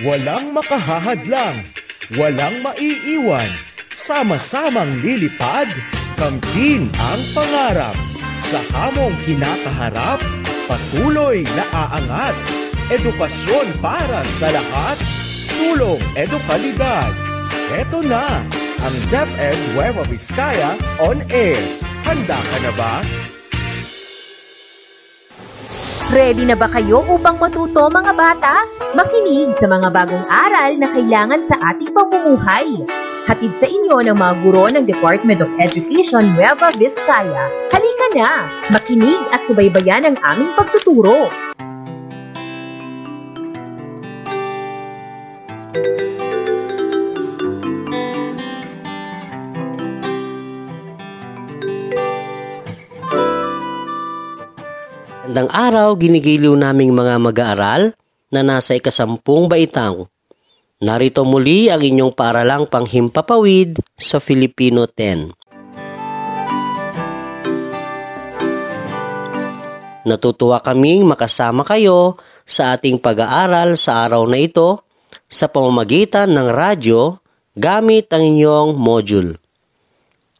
Walang makahahadlang, walang maiiwan, sama-samang lilipad, kamtin ang pangarap. Sa hamong kinakaharap, patuloy na aangat. Edukasyon para sa lahat, sulong edukalidad. Ito na ang DepEd Nueva Vizcaya on air. Handa ka na ba? Ready na ba kayo upang matuto mga bata? Makinig sa mga bagong aral na kailangan sa ating pamumuhay. Hatid sa inyo ng mga guro ng Department of Education Nueva Vizcaya. Halika na! Makinig at subaybayan ang aming pagtuturo. Magandang araw, ginigiliw naming mga mag-aaral na nasa ikasampung baitang. Narito muli ang inyong paaralang panghimpapawid sa Filipino 10. Natutuwa kaming makasama kayo sa ating pag-aaral sa araw na ito sa pamamagitan ng radyo gamit ang inyong module.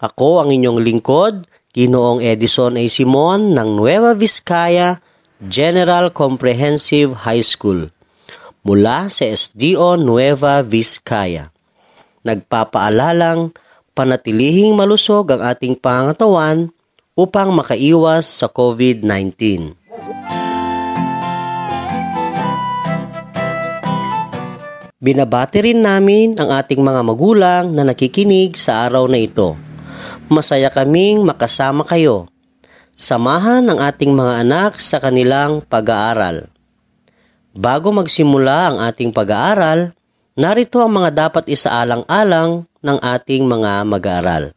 Ako ang inyong lingkod, Ginoong Edison A. Simon ng Nueva Vizcaya General Comprehensive High School mula sa SDO Nueva Vizcaya. Nagpapaalalang panatilihing malusog ang ating pangatawan upang makaiwas sa COVID-19. Binabati rin namin ang ating mga magulang na nakikinig sa araw na ito. Masaya kaming makasama kayo. Samahan ang ating mga anak sa kanilang pag-aaral. Bago magsimula ang ating pag-aaral, narito ang mga dapat isaalang-alang ng ating mga mag-aaral.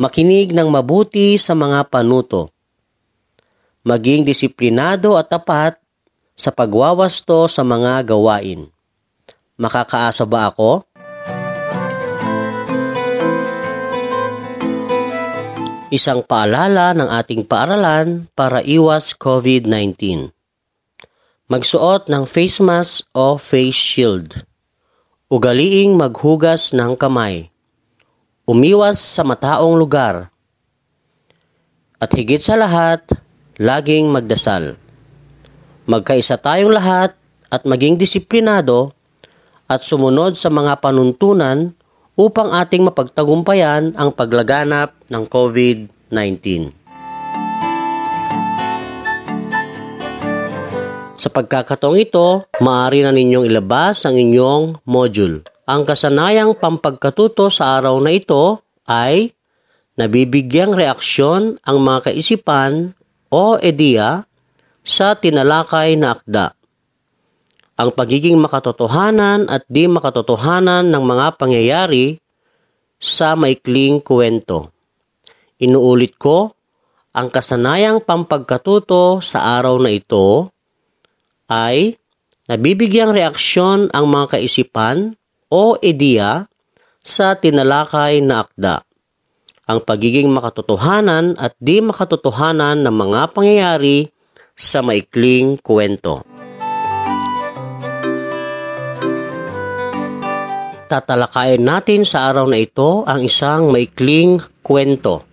Makinig ng mabuti sa mga panuto. Maging disiplinado at tapat sa pagwawasto sa mga gawain. Makakaasa ba ako? Isang paalala ng ating paaralan para iwas COVID-19. Magsuot ng face mask o face shield. Ugaliing maghugas ng kamay. Umiwas sa mataong lugar. At higit sa lahat, laging magdasal. Magkaisa tayong lahat at maging disiplinado at sumunod sa mga panuntunan upang ating mapagtagumpayan ang paglaganap ng COVID-19. Sa pagkakataong ito, maaari na ninyong ilabas ang inyong module. Ang kasanayang pampagkatuto sa araw na ito ay nabibigyang reaksyon ang mga kaisipan o ideya sa tinalakay na akda. Ang pagiging makatotohanan at di makatotohanan ng mga pangyayari sa maikling kwento. Inuulit ko, ang kasanayang pampagkatuto sa araw na ito ay nabibigyang reaksyon ang mga kaisipan o ideya sa tinalakay na akda. Ang pagiging makatotohanan at di makatotohanan ng mga pangyayari sa maikling kwento. Tatalakayin natin sa araw na ito ang isang maikling kwento.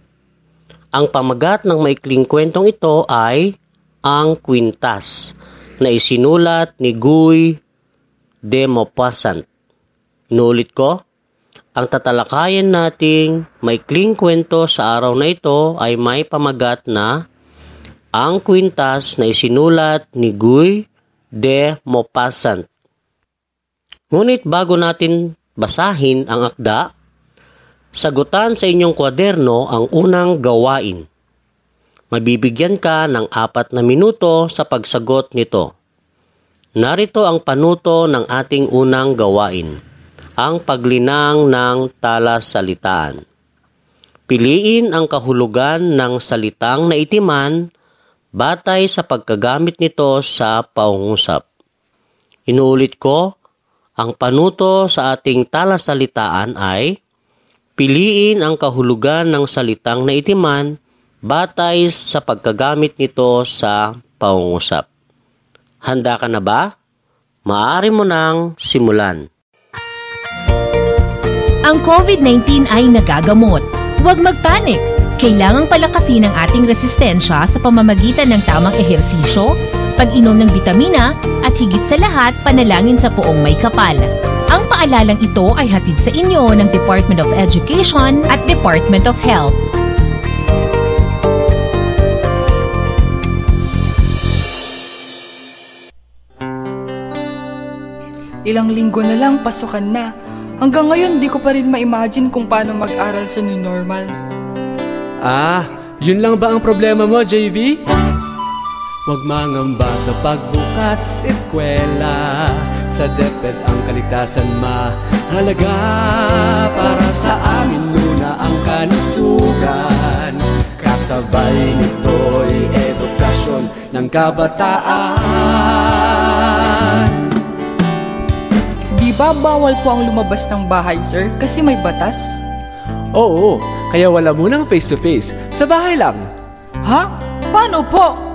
Ang pamagat ng maikling kwentong ito ay ang kwintas na isinulat ni Guy de Maupassant. Inulit ko, ang tatalakayin nating maikling kwento sa araw na ito ay may pamagat na ang kwintas na isinulat ni Guy de Maupassant. Ngunit bago natin basahin ang akda, sagutan sa inyong kwaderno ang unang gawain. Mabibigyan ka ng apat na minuto sa pagsagot nito. Narito ang panuto ng ating unang gawain, ang paglinang ng talasalitaan. Piliin ang kahulugan ng salitang naitiman batay sa pagkagamit nito sa paungusap. Inuulit ko, ang panuto sa ating talasalitaan ay piliin ang kahulugan ng salitang naitiman batay sa pagkagamit nito sa pangungusap. Handa ka na ba? Maari mo nang simulan. Ang COVID-19 ay nagagamot. Huwag magpanik. Kailangang palakasin ang ating resistensya sa pamamagitan ng tamang ehersisyo, pag-inom ng bitamina, at higit sa lahat, panalangin sa poong may kapal. Ang paalalang ito ay hatid sa inyo ng Department of Education at Department of Health. Ilang linggo na lang, pasukan na. Hanggang ngayon, di ko pa rin ma-imagine kung paano mag-aral sa new normal. Ah, yun lang ba ang problema mo, JV? Huwag mangamba sa pagbukas eskwela Sa DepEd ang kaligtasan mahalaga Para sa amin muna ang kanusugan Kasabay nito'y edukasyon ng kabataan Di ba bawal po ang lumabas ng bahay, sir? Kasi may batas? Oo, kaya wala munang face-to-face, sa bahay lang Ha? Paano po?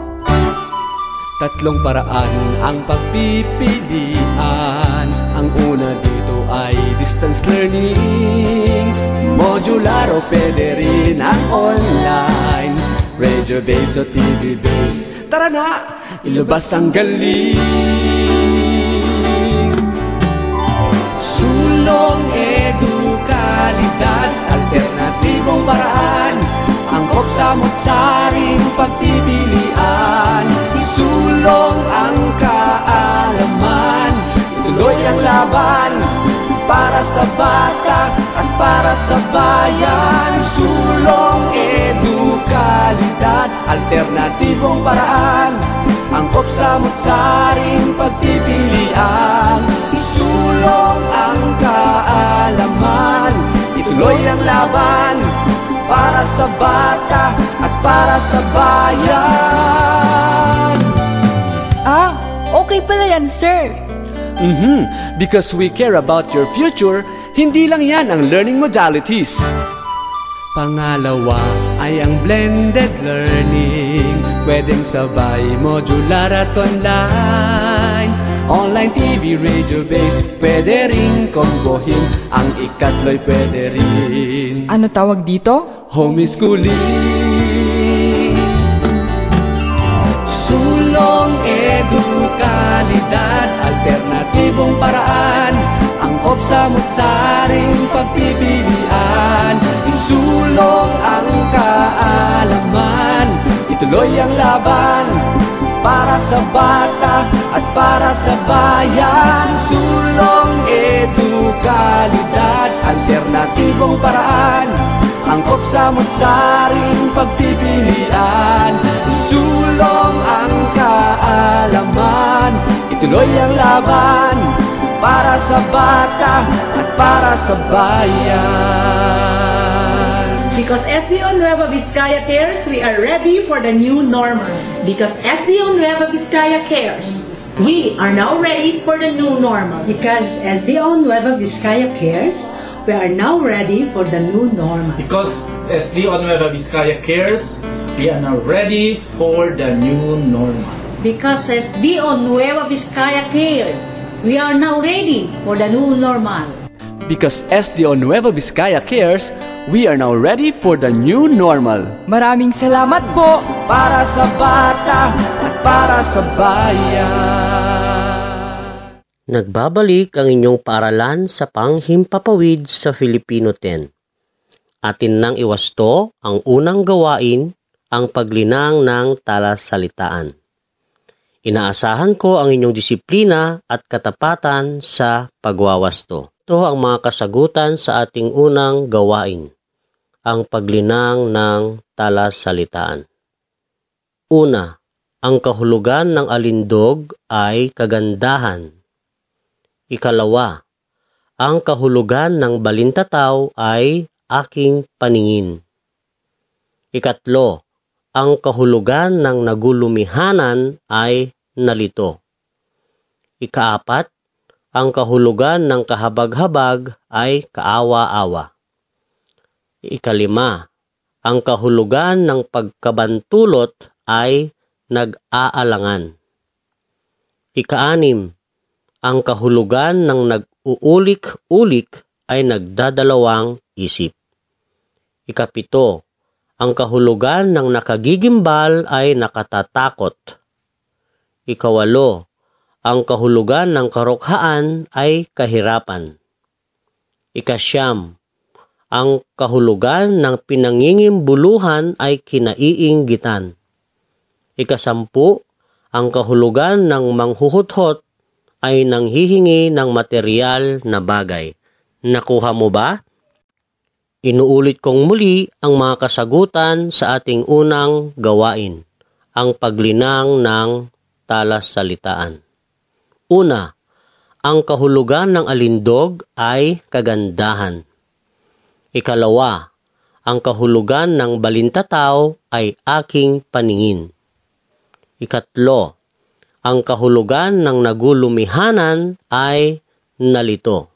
Tatlong paraan ang pagpipilian. Ang una dito ay distance learning. Modular o pwede rin ang online. Radio-based o TV-based Tara na, ilabas ang galing. Sulong edukalidad Alternatibong paraan. Angkop sa mutsaring pagpipilian Isulong ang kaalaman. Ituloy ang laban Para sa bata at para sa bayan. Sulong edukalidad Alternatibong paraan. Angkop sa mutsaring pagpipilian. Isulong ang kaalaman. Ituloy ang laban para sa bata at para sa bayan yan, sir. Mhm, because we care about your future, hindi lang yan ang learning modalities. Pangalawa ay ang blended learning Pwedeng sabay, modular at online Online TV, radio-based, pwede ring kombohin Ang ikatlo'y pwede rin Ano tawag dito? Homeschooling Sulong edukalidad Alternatibong paraan. Angkop sa mutsaring pagpipilian. Isulong ang kaalaman. Ituloy ang laban para sa bata at para sa bayan. Sulong edukalidad Alternatibong paraan. Angkop sa mutsaring pagpipilian. Isulong ang kaalaman Ituloy ang laban Para sa bata at para sa bayan Because SDO Nueva Vizcaya cares, we are ready for the new normal. Because SDO Nueva Vizcaya cares, we are now ready for the new normal. Because SDO Nueva Vizcaya cares, we are now ready for the new normal. Because SDO Nueva Vizcaya cares, we are now ready for the new normal. Because SDO Nueva Vizcaya cares, we are now ready for the new normal. Because SDO Nueva Vizcaya cares, we are now ready for the new normal. Maraming salamat po. Para sa bata at para sa bayan. Nagbabalik ang inyong paaralan sa panghimpapawid sa Filipino 10. Atin nang iwasto ang unang gawain, ang paglinang ng talasalitaan. Inaasahan ko ang inyong disiplina at katapatan sa pagwawasto. Ito ang mga kasagutan sa ating unang gawain, ang paglinang ng talasalitaan. Una, ang kahulugan ng alindog ay kagandahan. Ikalawa, ang kahulugan ng balintataw ay aking paningin. Ikatlo, ang kahulugan ng nagulumihanan ay nalito. Ikaapat, ang kahulugan ng kahabag-habag ay kaawa-awa. Ikalima, ang kahulugan ng pagkabantulot ay nag-aalangan. Ikaanim, ang kahulugan ng nag-uulik-ulik ay nagdadalawang isip. Ikapito, ang kahulugan ng nakagigimbal ay nakatatakot. Ikawalo, ang kahulugan ng karokhaan ay kahirapan. Ikasyam, ang kahulugan ng pinangingimbuluhan ay kinaiinggitan. Ikasampu, ang kahulugan ng manghuhuthot ay nanghihingi ng material na bagay. Nakuha mo ba? Inuulit kong muli ang mga kasagutan sa ating unang gawain, ang paglinang ng talas salitaan. Una, ang kahulugan ng alindog ay kagandahan. Ikalawa, ang kahulugan ng balintataw ay aking paningin. Ikatlo, ang kahulugan ng nagulumihanan ay nalito.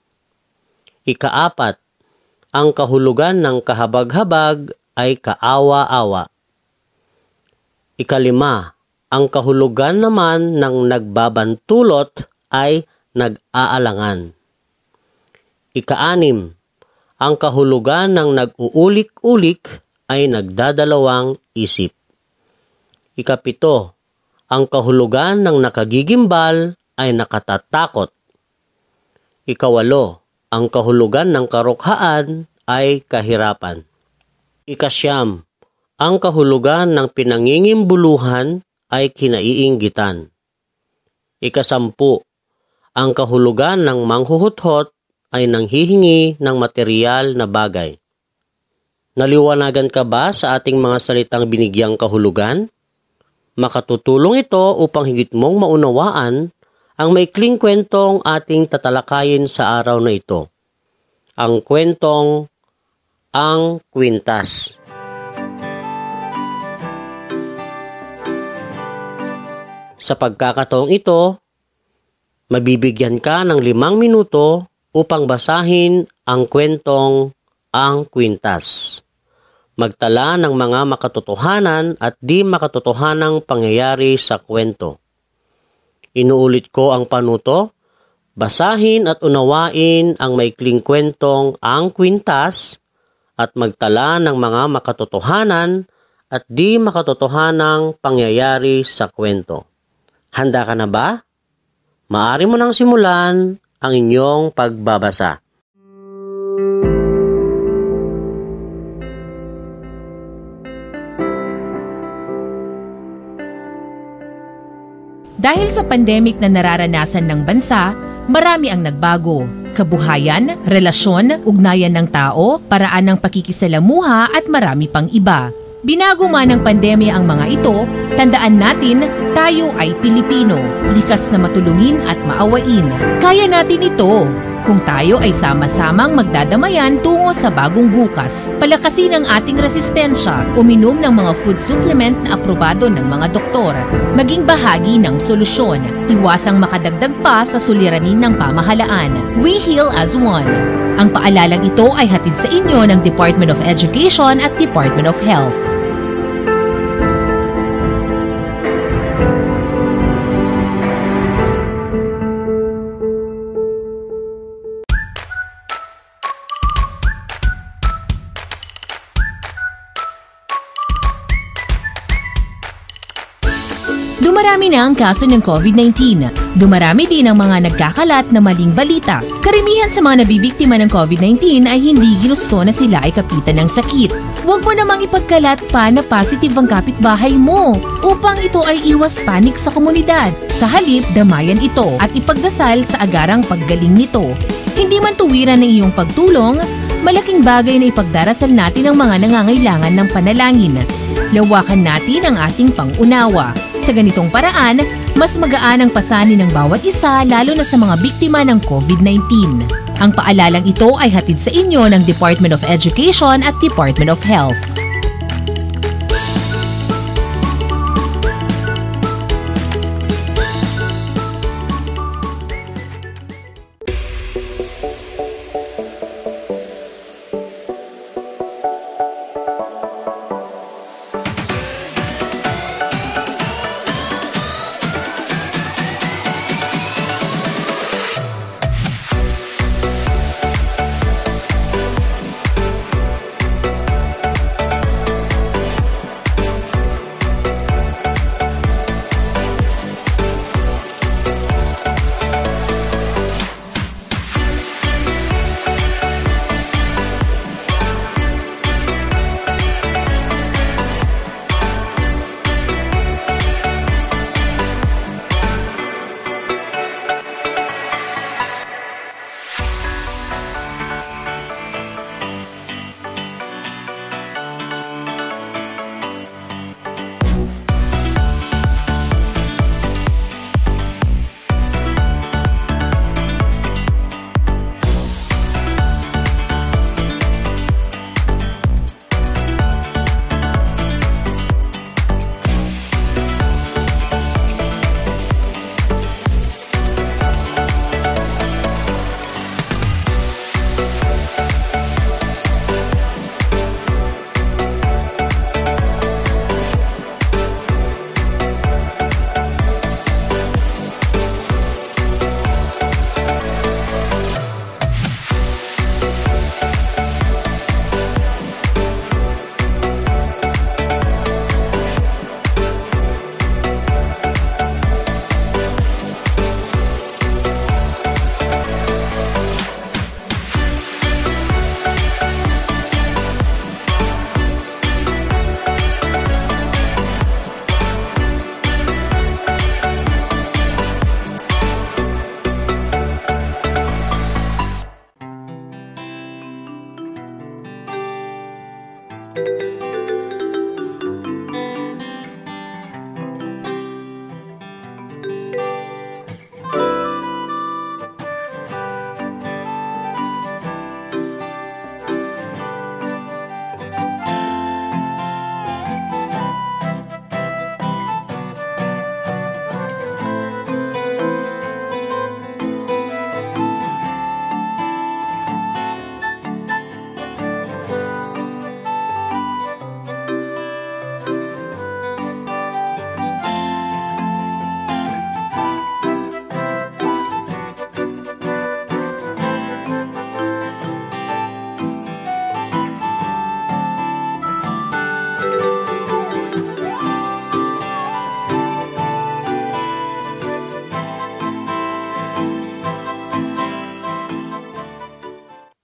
Ikaapat, ang kahulugan ng kahabag-habag ay kaawa-awa. Ikalima, ang kahulugan naman ng nagbabantulot ay nag-aalangan. Ikaanim, ang kahulugan ng nag-uulik-ulik ay nagdadalawang isip. Ikapito, ang kahulugan ng nakagigimbal ay nakatatakot. Ikawalo, ang kahulugan ng karokhaan ay kahirapan. Ikasyam, ang kahulugan ng pinangingimbuluhan ay kinaiinggitan. Ikasampu, ang kahulugan ng manghuhuthot ay nanghihingi ng material na bagay. Naliwanagan ka ba sa ating mga salitang binigyang kahulugan? Makatutulong ito upang higit mong maunawaan ang maikling kwentong ating tatalakayin sa araw na ito. Ang kwentong Ang Kwintas. Sa pagkakataong ito, mabibigyan ka ng limang minuto upang basahin ang kwentong Ang Kwintas. Magtala ng mga makatotohanan at di makatotohanang pangyayari sa kwento. Inuulit ko ang panuto, basahin at unawain ang maikling kwentong Ang Kwintas at magtala ng mga makatotohanan at di makatotohanang pangyayari sa kwento. Handa ka na ba? Maari mo nang simulan ang inyong pagbabasa. Dahil sa pandemic na nararanasan ng bansa, marami ang nagbago. Kabuhayan, relasyon, ugnayan ng tao, paraan ng pakikisalamuha at marami pang iba. Binago man ng pandemya ang mga ito, tandaan natin tayo ay Pilipino, likas na matulungin at maawain. Kaya natin ito kung tayo ay sama-samang magdadamayan tungo sa bagong bukas. Palakasin ang ating resistensya, uminom ng mga food supplement na aprobado ng mga doktor. Maging bahagi ng solusyon. Iwasang makadagdag pa sa suliranin ng pamahalaan. We heal as one. Ang paalalang ito ay hatid sa inyo ng Department of Education at Department of Health. Na ang kaso ng COVID-19. Dumarami din ang mga nagkakalat na maling balita. Karamihan sa mga nabibiktima ng COVID-19 ay hindi ginusto na sila ay kapitan ng sakit. Huwag mo namang ipagkalat pa na positive ang kapitbahay mo upang ito ay iwas panik sa komunidad. Sa halip, damayan ito at ipagdasal sa agarang paggaling nito. Hindi man tuwiran ng iyong pagtulong, malaking bagay na ipagdarasal natin ang mga nangangailangan ng panalangin. Lawakan natin ang ating pangunawa. Sa ganitong paraan, mas magaan ang pasanin ng bawat isa lalo na sa mga biktima ng COVID-19. Ang paalalang ito ay hatid sa inyo ng Department of Education at Department of Health.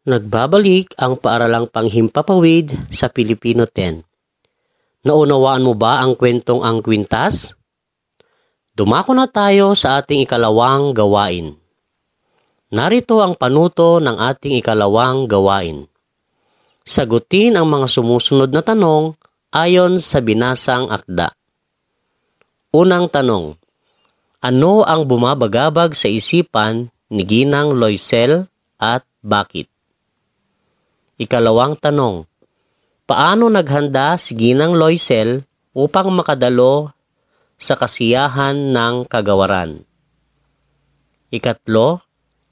Nagbabalik ang paaralang panghimpapawid sa Pilipino 10. Naunawaan mo ba ang kwentong ang kwintas? Dumako na tayo sa ating ikalawang gawain. Narito ang panuto ng ating ikalawang gawain. Sagutin ang mga sumusunod na tanong ayon sa binasang akda. Unang tanong, ano ang bumabagabag sa isipan ni Ginang Loisel at bakit? Ikalawang tanong, paano naghanda si Ginang Loisel upang makadalo sa kasiyahan ng kagawaran? Ikatlo,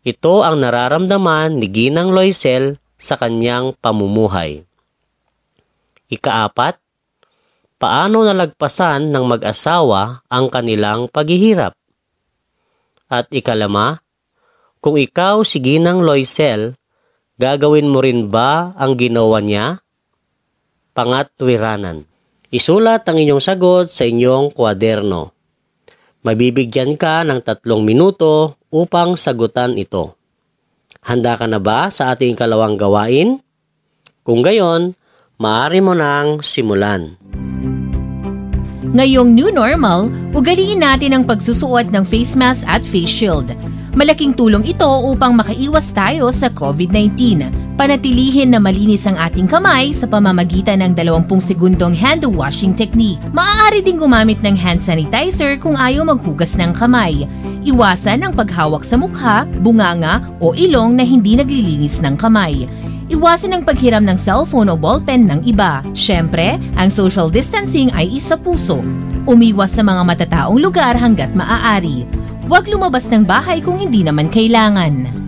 ito ang nararamdaman ni Ginang Loisel sa kanyang pamumuhay. Ikaapat, paano nalagpasan ng mag-asawa ang kanilang paghihirap? At ikalama, kung ikaw si Ginang Loisel, Gagawin mo rin ba ang ginawa niya? Pangatwiranan. Isulat ang inyong sagot sa inyong kwaderno. Mabibigyan ka ng tatlong minuto upang sagutan ito. Handa ka na ba sa ating kalawang gawain? Kung gayon, maaari mo nang simulan. Ngayong new normal, ugaliin natin ang pagsusuot ng face mask at face shield. Malaking tulong ito upang makaiwas tayo sa COVID-19. Panatilihin na malinis ang ating kamay sa pamamagitan ng 20 segundong hand washing technique. Maaari din gumamit ng hand sanitizer kung ayaw maghugas ng kamay. Iwasan ang paghawak sa mukha, bunganga o ilong na hindi naglilinis ng kamay. Iwasan ang paghiram ng cellphone o ballpen ng iba. Siyempre, ang social distancing ay isa puso. Umiwas sa mga matataong lugar hanggat maaari. Huwag lumabas ng bahay kung hindi naman kailangan.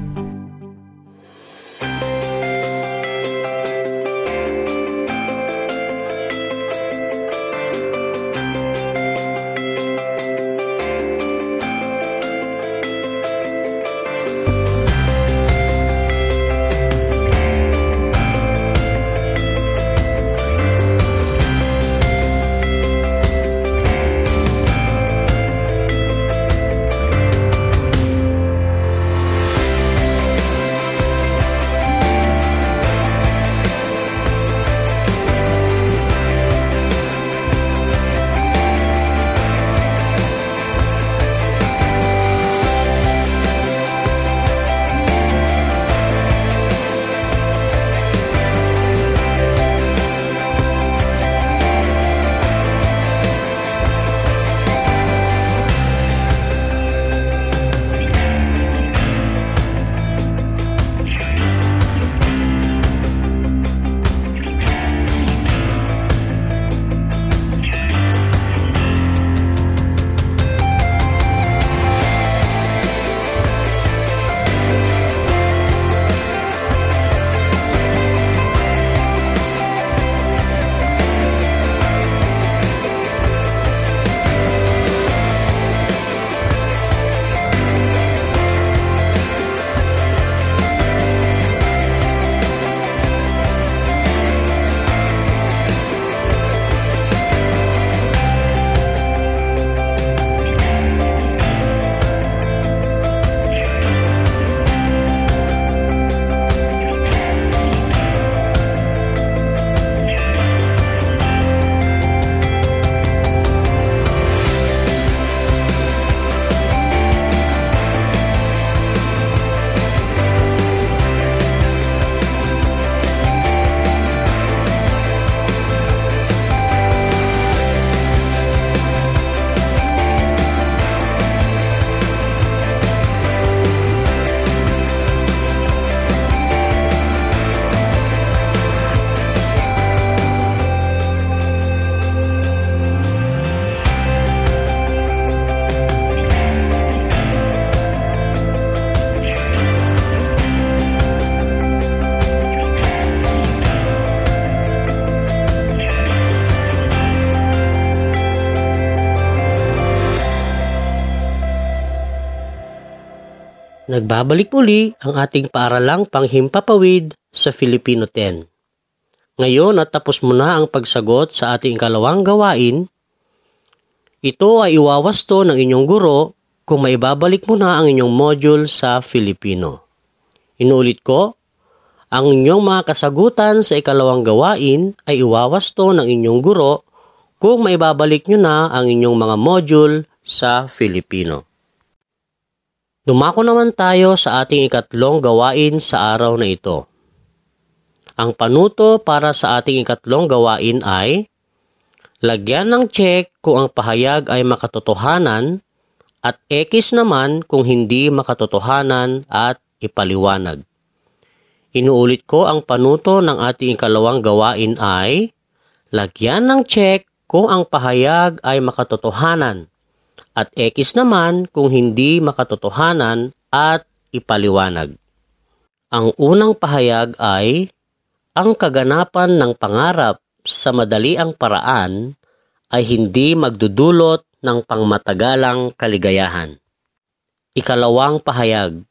Nagbabalik muli ang ating paaralang panghimpapawid sa Filipino 10. Ngayon at tapos mo na ang pagsagot sa ating kalawang gawain, ito ay iwawasto ng inyong guro kung maibabalik mo na ang inyong module sa Filipino. Inuulit ko, Ang inyong mga kasagutan sa ikalawang gawain ay iwawasto ng inyong guro kung maibabalik nyo na ang inyong mga module sa Filipino. Dumako naman tayo sa ating ikatlong gawain sa araw na ito. Ang panuto para sa ating ikatlong gawain ay lagyan ng check kung ang pahayag ay makatotohanan at X naman kung hindi makatotohanan at ipaliwanag. Inuulit ko ang panuto ng ating ikalawang gawain ay lagyan ng check kung ang pahayag ay makatotohanan at X naman kung hindi makatotohanan at ipaliwanag. Ang unang pahayag ay ang kaganapan ng pangarap sa madaliang paraan ay hindi magdudulot ng pangmatagalang kaligayahan. Ikalawang pahayag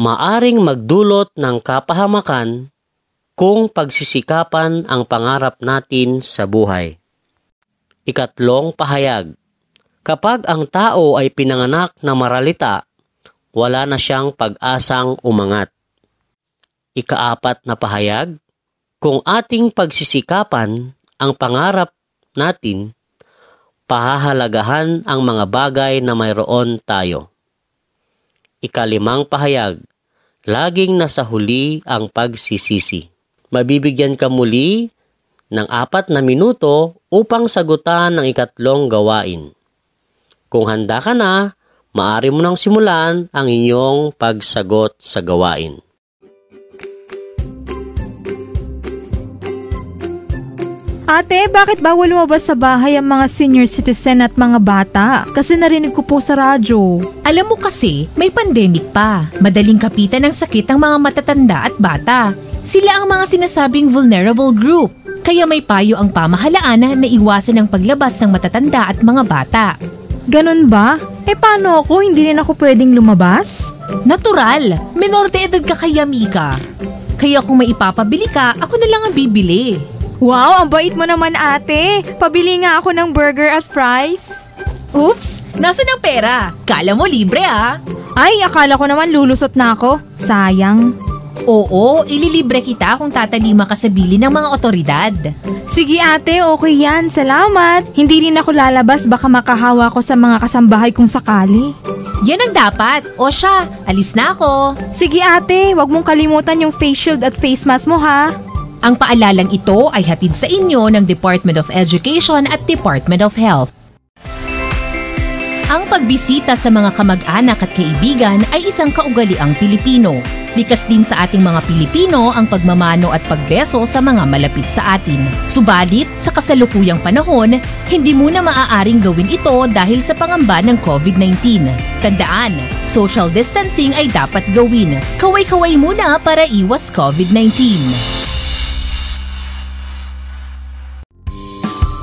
Maaring magdulot ng kapahamakan kung pagsisikapan ang pangarap natin sa buhay. Ikatlong pahayag Kapag ang tao ay pinanganak na maralita, wala na siyang pag-asang umangat. Ikaapat na pahayag, kung ating pagsisikapan ang pangarap natin, pahahalagahan ang mga bagay na mayroon tayo. Ikalimang pahayag, laging nasa huli ang pagsisisi. Mabibigyan ka muli ng apat na minuto upang sagutan ng ikatlong gawain. Kung handa ka na, maaari mo nang simulan ang inyong pagsagot sa gawain. Ate, bakit bawal lumabas sa bahay ang mga senior citizen at mga bata? Kasi narinig ko po sa radyo. Alam mo kasi, may pandemic pa. Madaling kapitan ng sakit ang mga matatanda at bata. Sila ang mga sinasabing vulnerable group. Kaya may payo ang pamahalaan na iwasan ang paglabas ng matatanda at mga bata. Ganun ba? Eh paano ako? Hindi rin ako pwedeng lumabas? Natural! Menor de edad ka kaya, Mika. Kaya kung may ipapabili ka, ako na lang ang bibili. Wow, ang bait mo naman ate. Pabili nga ako ng burger at fries. Oops! Nasaan ang pera? Kala mo libre ah! Ay, akala ko naman lulusot na ako. Sayang. Oo, ililibre kita kung tatalima ka sa bili ng mga otoridad. Sige ate, okay yan. Salamat. Hindi rin ako lalabas baka makahawa ko sa mga kasambahay kung sakali. Yan ang dapat. O siya, alis na ako. Sige ate, wag mong kalimutan yung face shield at face mask mo ha. Ang paalalang ito ay hatid sa inyo ng Department of Education at Department of Health. Ang pagbisita sa mga kamag-anak at kaibigan ay isang kaugaliang Pilipino. Likas din sa ating mga Pilipino ang pagmamano at pagbeso sa mga malapit sa atin. Subalit, sa kasalukuyang panahon, hindi muna maaaring gawin ito dahil sa pangamba ng COVID-19. Tandaan, social distancing ay dapat gawin. Kaway-kaway muna para iwas COVID-19.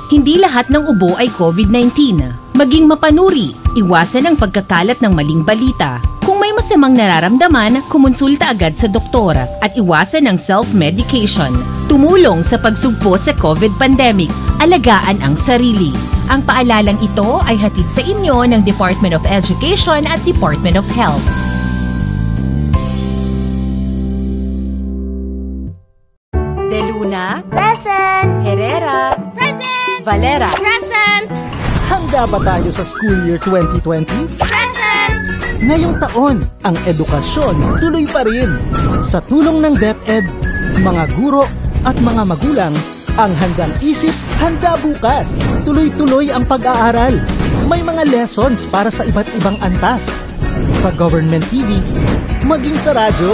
Hindi lahat ng ubo ay COVID-19. Maging mapanuri, iwasan ang pagkakalat ng maling balita. Kung may masamang nararamdaman, kumonsulta agad sa doktor at iwasan ang self-medication. Tumulong sa pagsugpo sa COVID pandemic, alagaan ang sarili. Ang paalalang ito ay hatid sa inyo ng Department of Education at Department of Health. De Luna, Present! Herrera, Present! Valera, Present! Handa ba tayo sa school year 2020? Present! Ngayong taon, ang edukasyon tuloy pa rin. Sa tulong ng DepEd, mga guro at mga magulang, ang handang isip, handa bukas. Tuloy-tuloy ang pag-aaral. May mga lessons para sa iba't ibang antas. Sa government TV, maging sa radyo.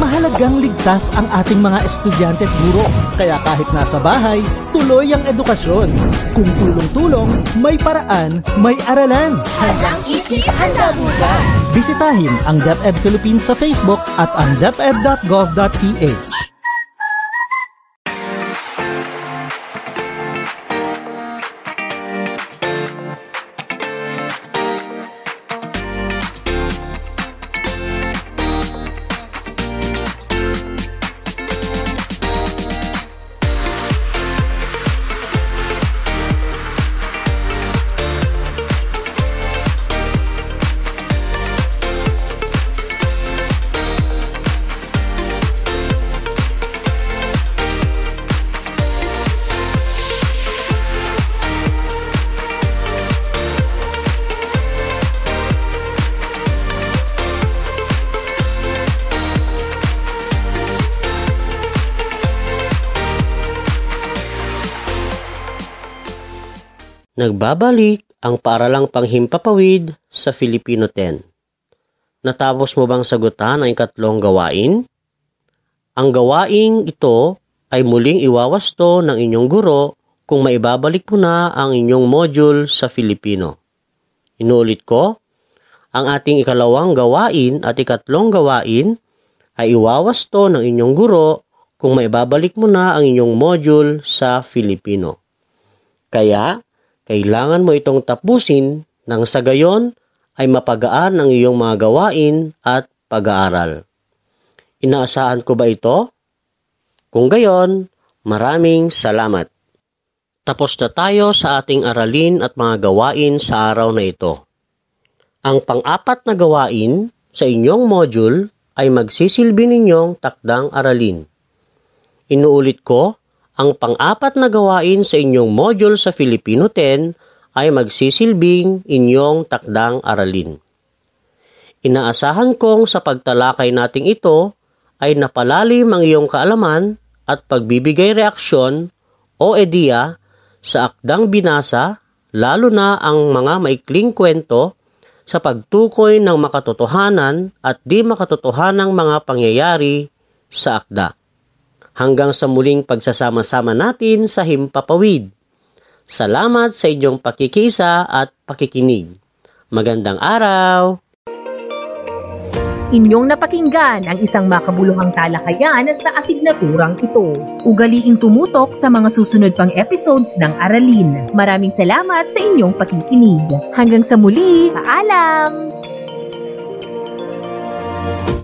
Mahalagang ligtas ang ating mga estudyante at guro. Kaya kahit nasa bahay, tuloy ang edukasyon. Kung tulong-tulong, may paraan, may aralan. Handang isip, handa bukas. Bisitahin ang DepEd Philippines sa Facebook at ang deped.gov.ph. Nagbabalik ang paaralang panghimpapawid sa Filipino 10. Natapos mo bang sagutan ang ikatlong gawain? Ang gawaing ito ay muling iwawasto ng inyong guro kung maibabalik mo na ang inyong module sa Filipino. Inuulit ko, ang ating ikalawang gawain at ikatlong gawain ay iwawasto ng inyong guro kung maibabalik mo na ang inyong module sa Filipino. Kaya, kailangan mo itong tapusin nang sa gayon ay mapagaan ang iyong mga gawain at pag-aaral. Inaasahan ko ba ito? Kung gayon, maraming salamat. Tapos na tayo sa ating aralin at mga gawain sa araw na ito. Ang pang-apat na gawain sa inyong module ay magsisilbi ninyong takdang aralin. Inuulit ko, ang pang-apat na gawain sa inyong module sa Filipino 10 ay magsisilbing inyong takdang aralin. Inaasahan kong sa pagtalakay nating ito ay napalalim ang iyong kaalaman at pagbibigay reaksyon o ideya sa akdang binasa, lalo na ang mga maikling kwento sa pagtukoy ng makatotohanan at di makatotohanang mga pangyayari sa akda. Hanggang sa muling pagsasama-sama natin sa Himpapawid. Salamat sa inyong pakikisa at pakikinig. Magandang araw! Inyong napakinggan ang isang makabuluhang talakayan sa asignaturang ito. Ugaliing tumutok sa mga susunod pang episodes ng Aralin. Maraming salamat sa inyong pakikinig. Hanggang sa muli, paalam!